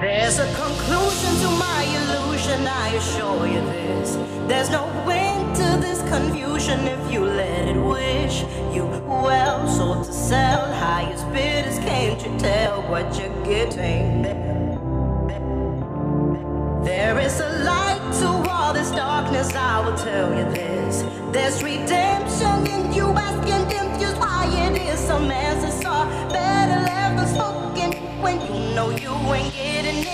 There's a conclusion to my illusion, I assure you this. There's no end to this confusion if you let it wish. You well sold to sell, highest bidders, can't you tell what you're getting? There is a light to all this darkness, I will tell you this. There's redemption in you, asking confused why it is a mess when you know you ain't getting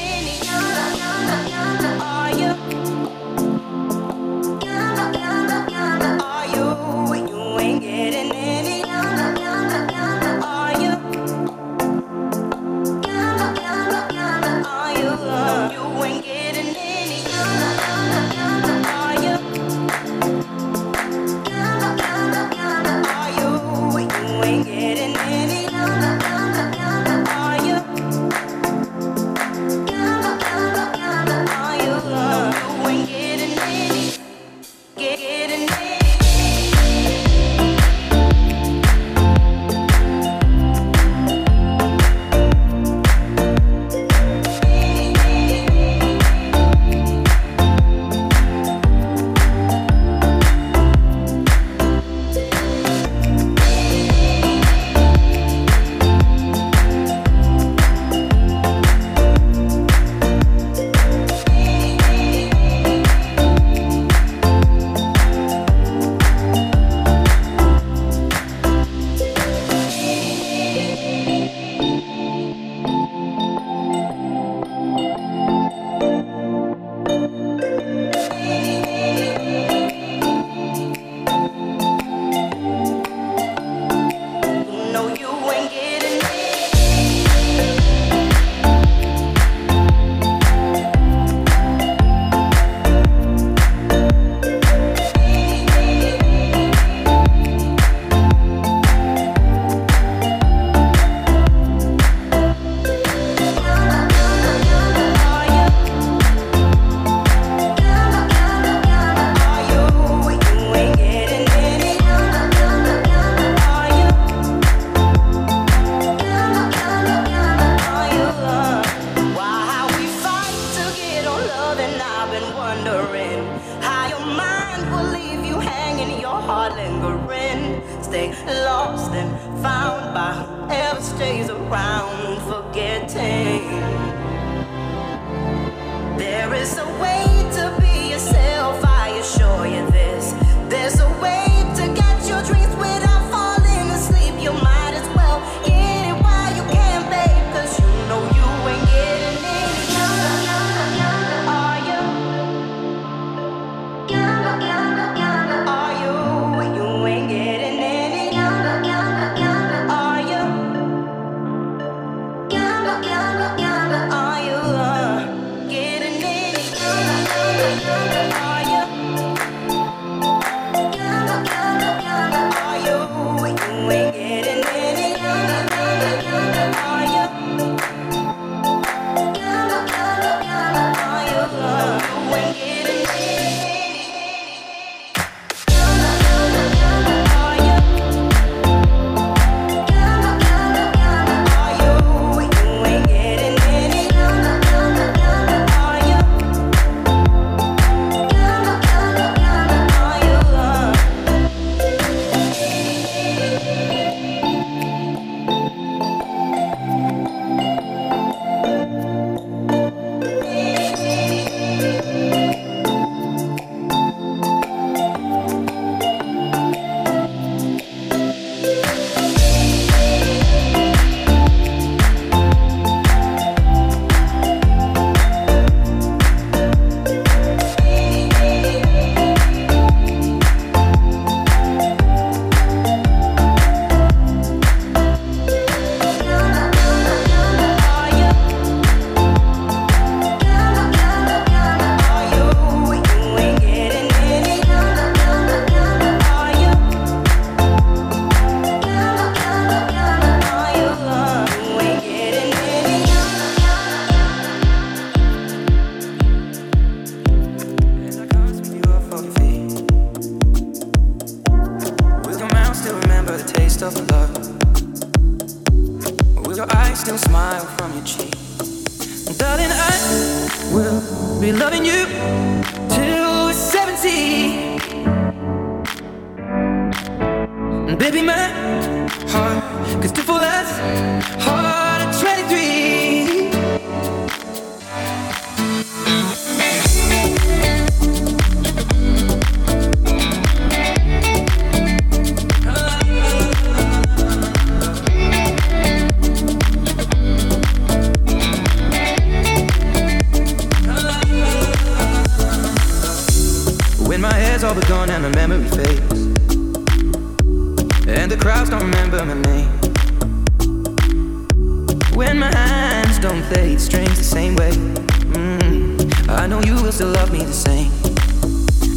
I know you will still love me the same.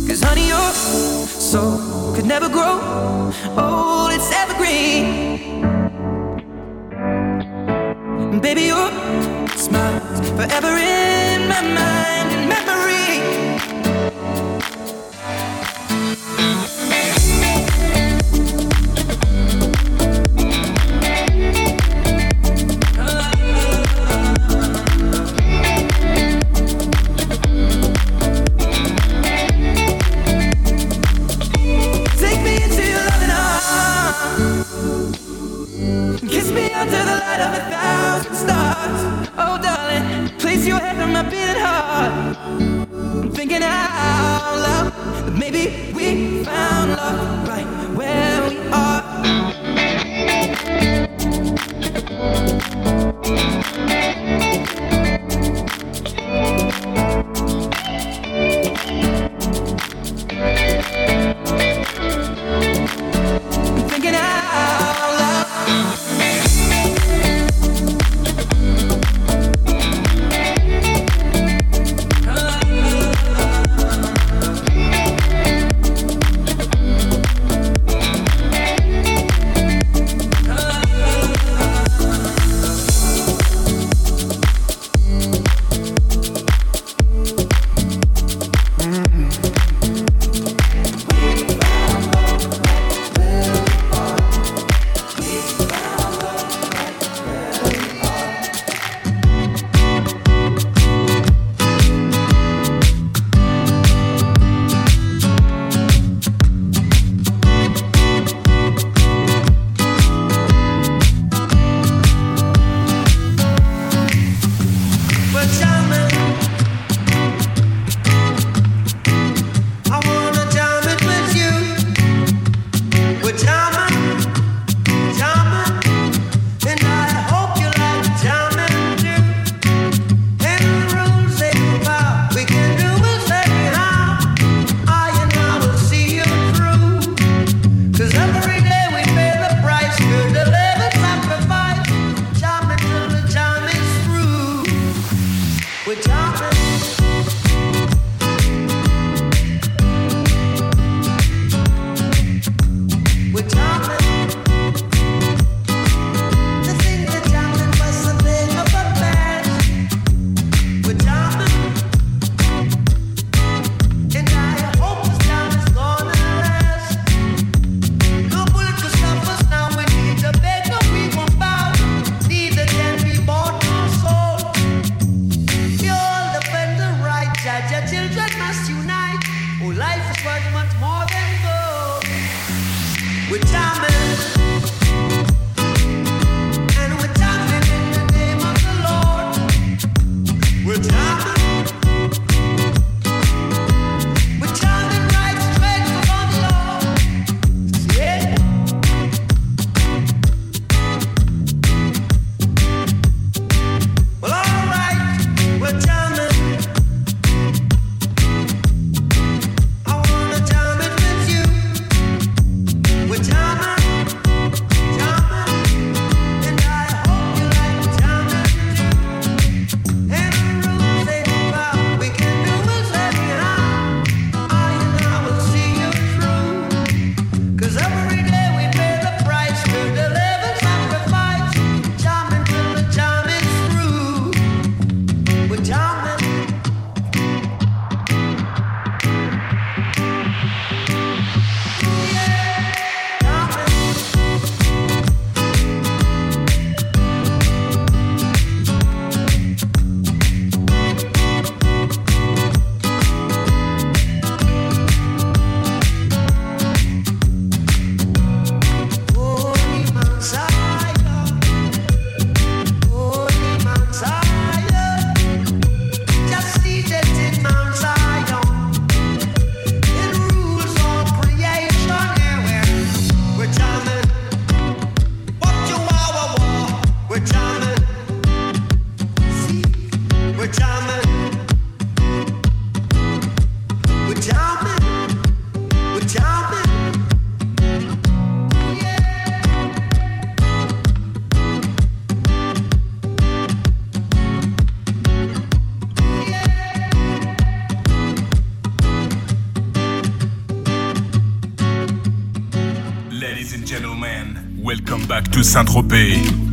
Cause honey, your soul could never grow old, it's evergreen. And baby, your smile's forever in my mind and memory. Back to Saint-Tropez.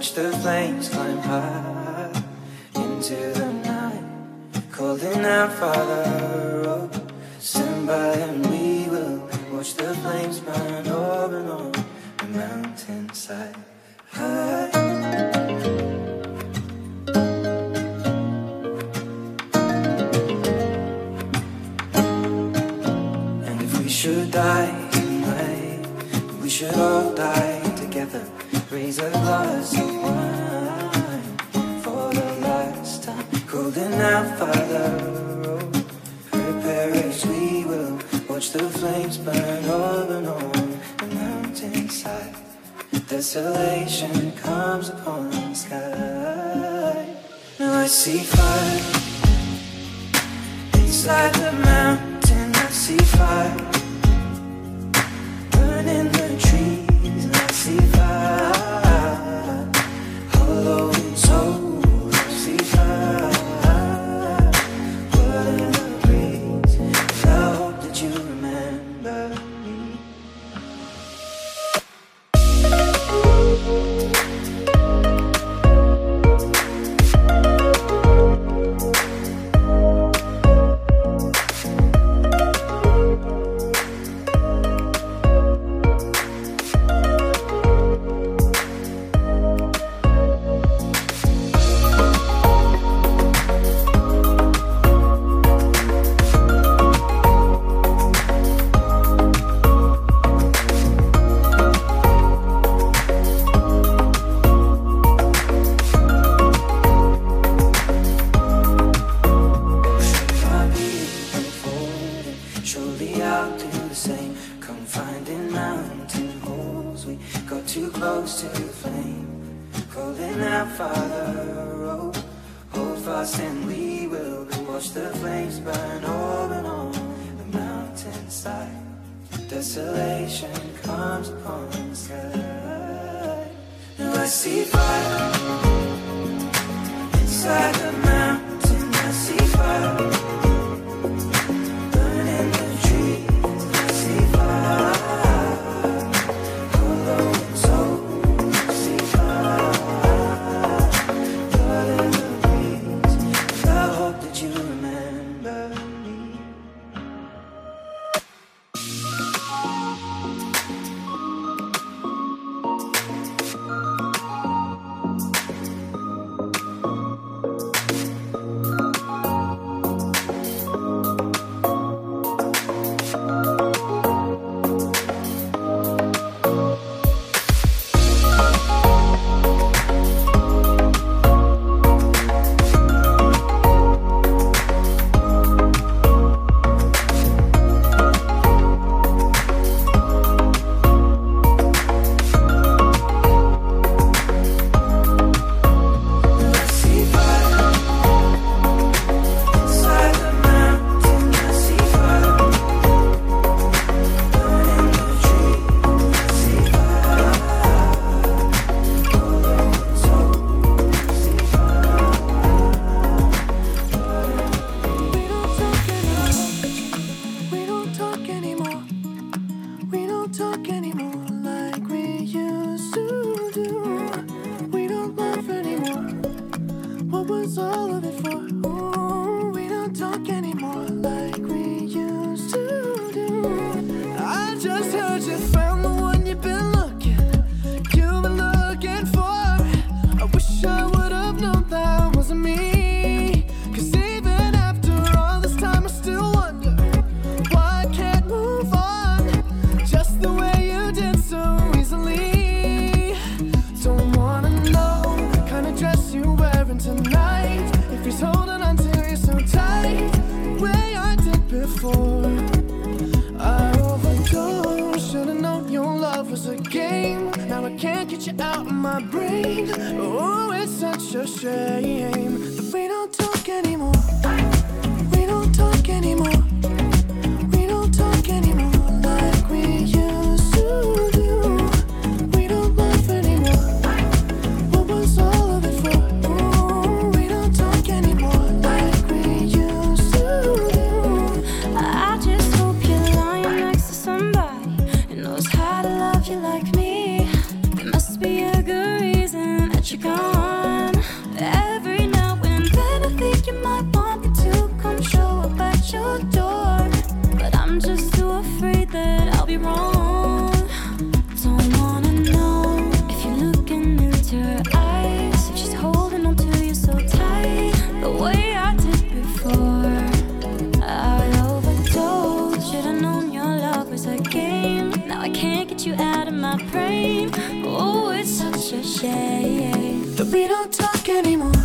Watch the flames climb high into the night, calling out, Father, oh, stand and we will watch the flames burn over and on the mountainside high. And if we should die tonight, we should all die. Raise a glass of wine for the last time. Holding out by the road. Prepare as we will. Watch the flames burn over and on the mountainside. Desolation comes upon the sky. Now I see fire inside the mountain. I see fire burning the trees. yeah, that we don't talk anymore.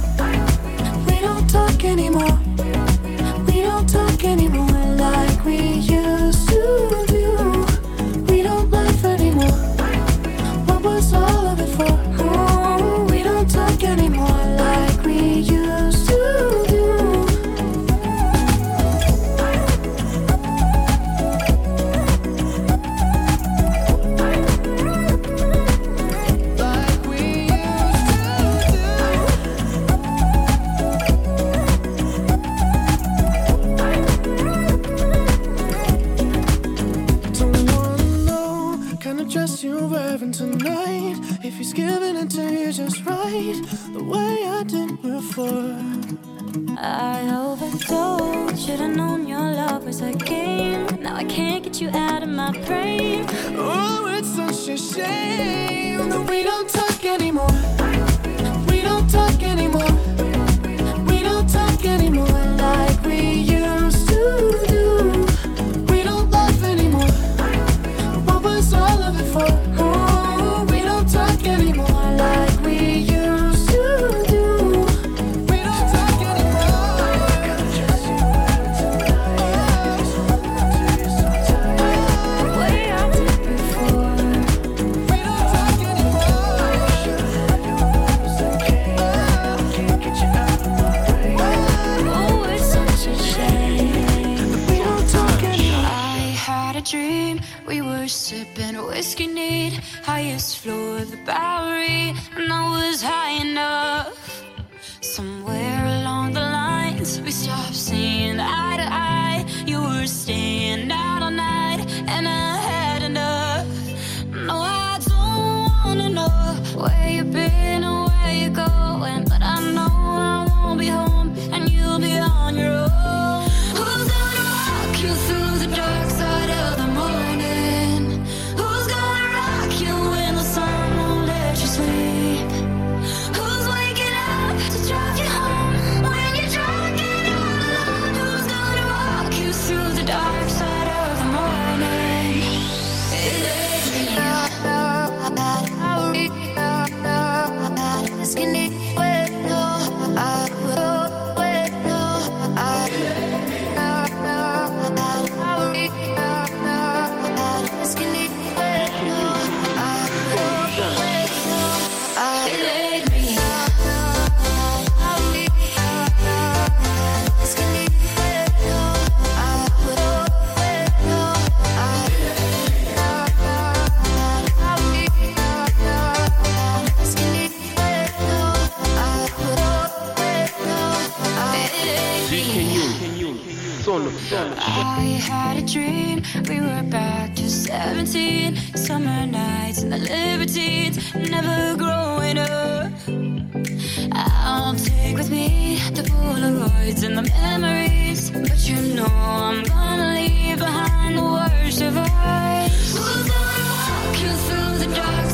I had a dream, we were back to 17. Summer nights and the libertines, never growing up. I'll take with me the Polaroids and the memories. But you know I'm gonna leave behind the worst of us. We'll walk you through the dark.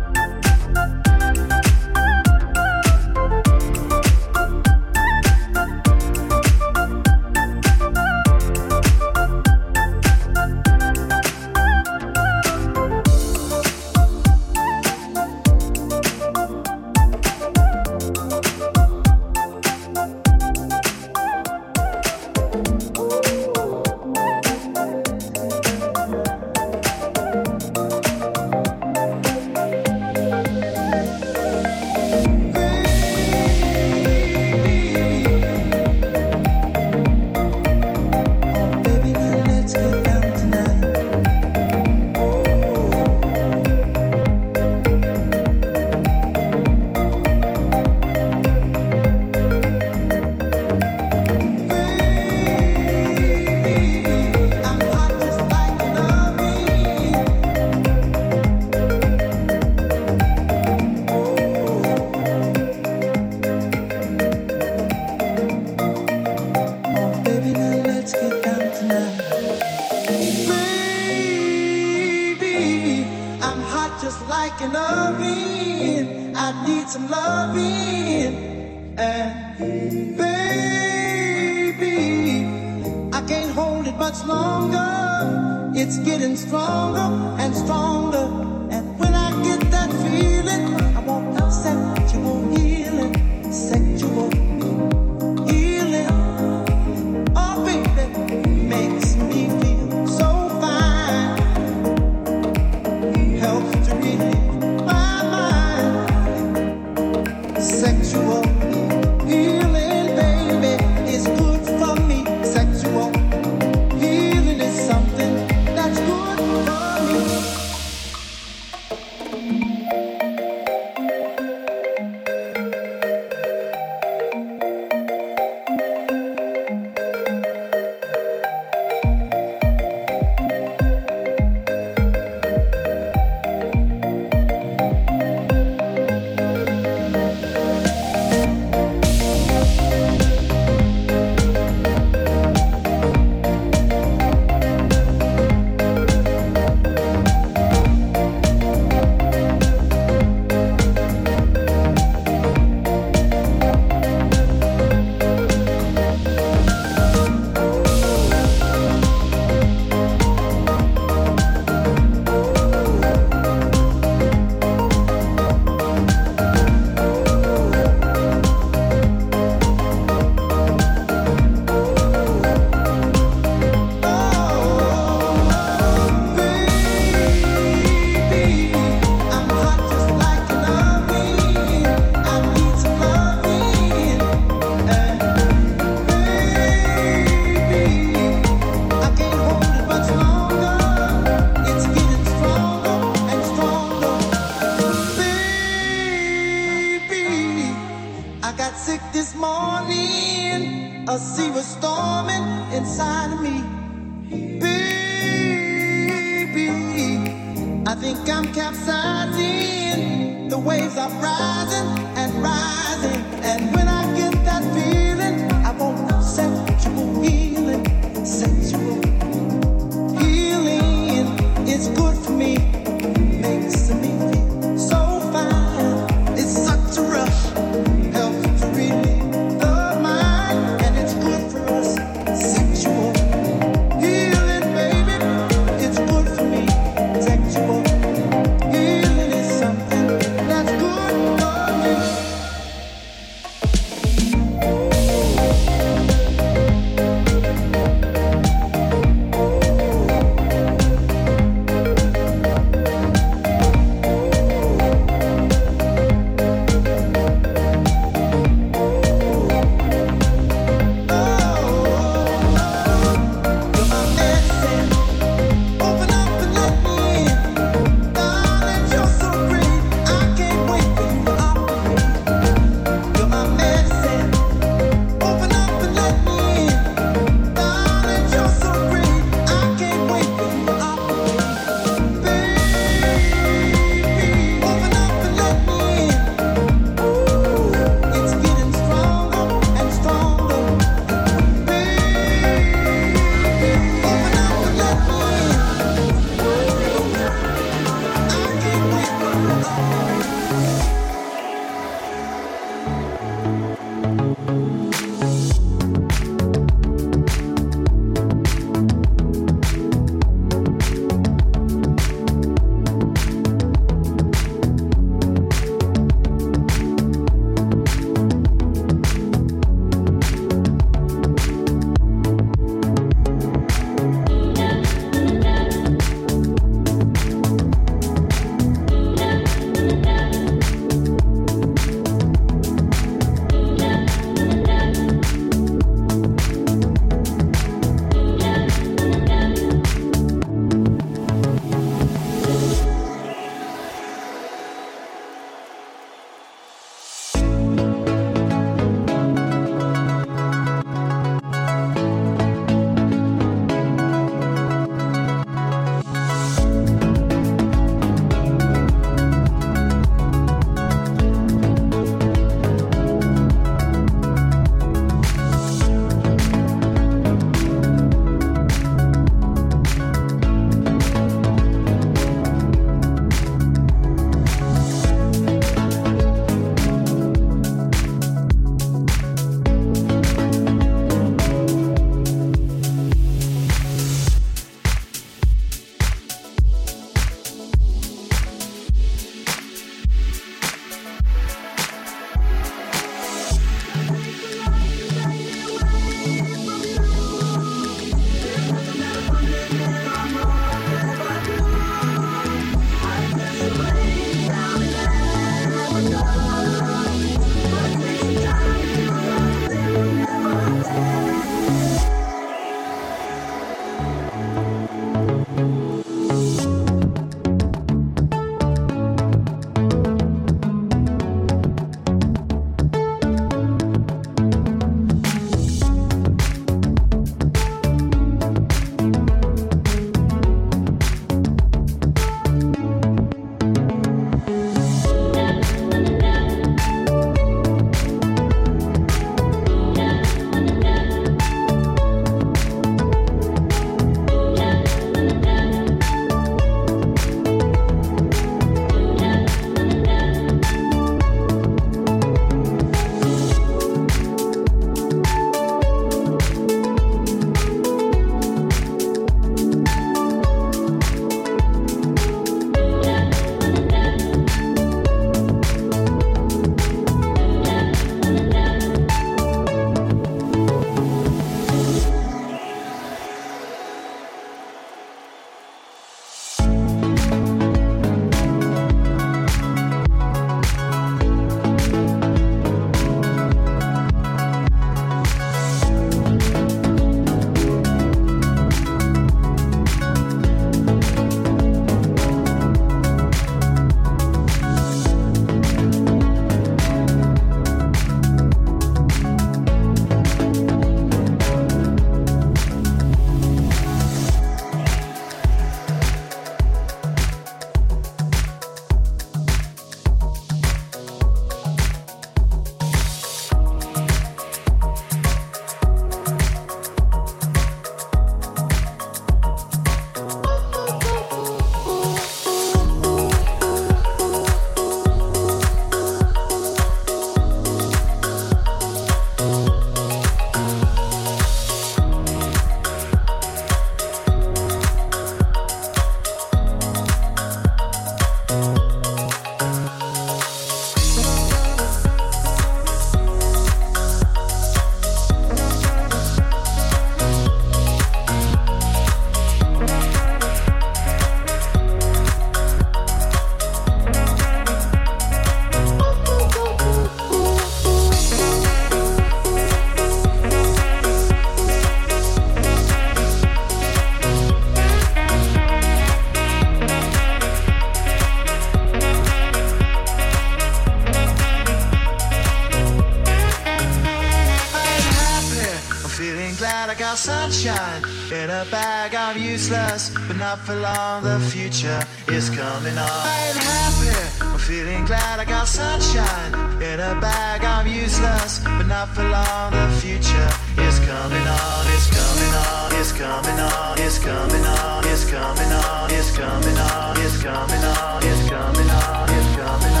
In a bag I'm useless, but not for long. The future is coming on. I'm happy, I'm feeling glad I got sunshine. In a bag I'm useless, but not for long. The future is coming on. It's coming on. It's coming on. It's coming on. It's coming on. It's coming on. It's coming on. It's coming on. It's coming on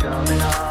coming out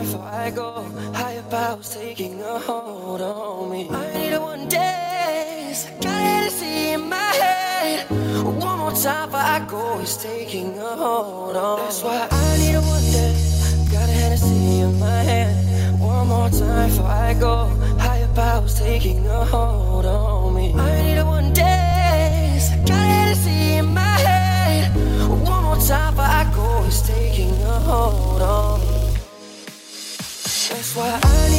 before I go. Higher powers taking a hold on me. I need a one day, Got ecstasy in my head. One more time before I go, it's taking a hold on. That's why I need a one day. Got a Hennessy in my head. One more time before I go. Higher powers taking a hold on me. I need a one day. Got Hennessy in my head. One more time before I go, it's taking a hold on me. That's why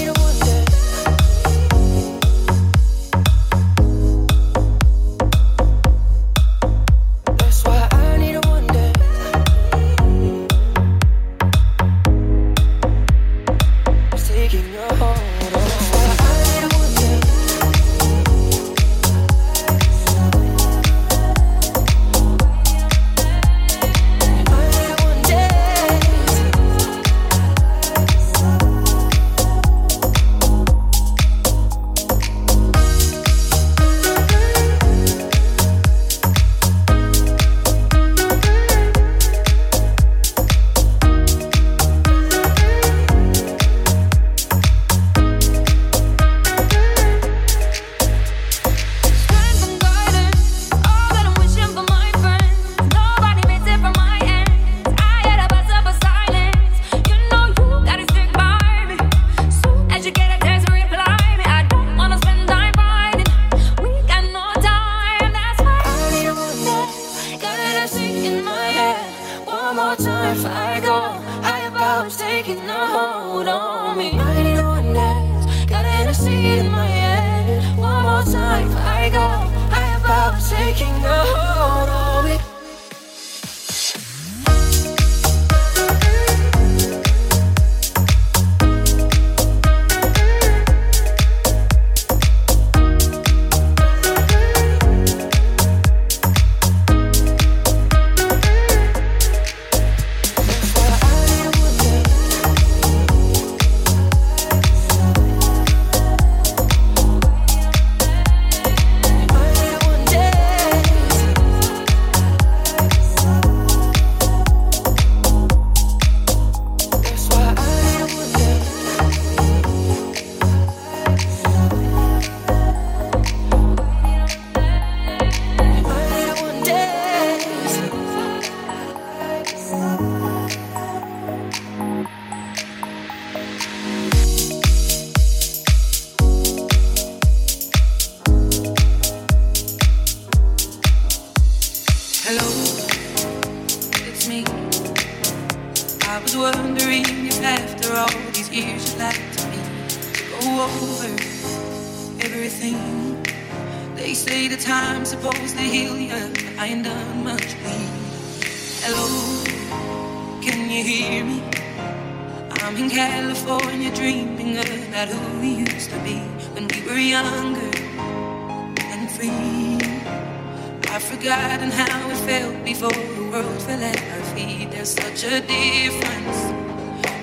years you'd like to me to go over everything. They say the time's supposed to heal you, but I ain't done much bleeding. Hello, can you hear me? I'm in California dreaming about who we used to be when we were younger and free. I've forgotten how it felt before the world fell at our feet. There's such a difference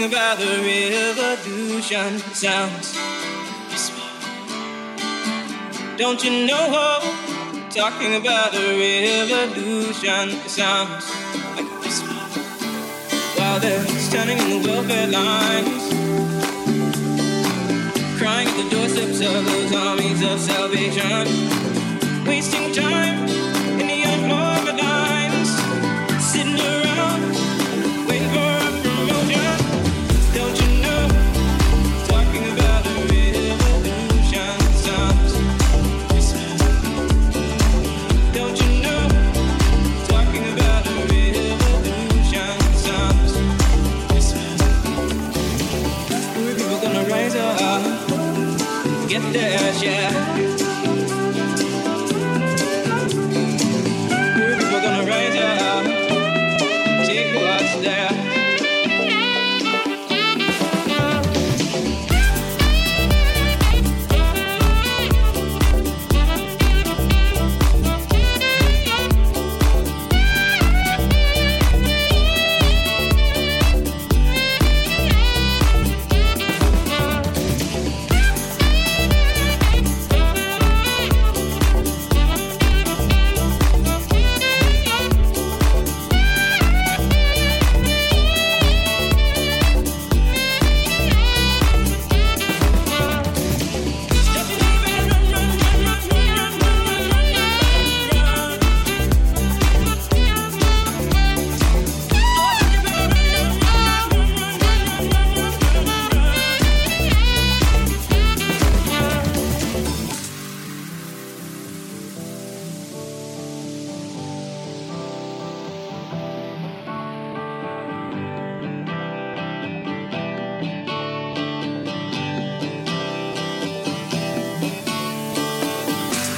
Talking about the revolution sounds. Don't you know? Talking about the revolution sounds. like a whisper. While they're standing in the welfare lines, crying at the doorsteps of those armies of salvation, wasting time their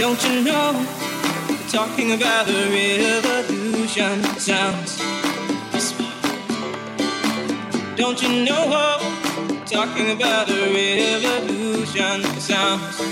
Don't you know? We're talking about the revolution sounds. Don't you know? We're talking about the revolution sounds.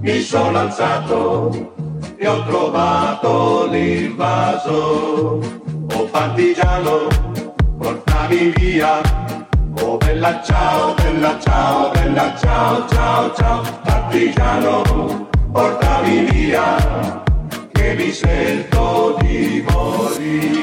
Mi sono alzato e ho trovato l'invaso. Oh partigiano, portami via. Oh bella ciao, bella ciao, bella ciao, ciao, ciao. Partigiano, portami via che mi sento di morire.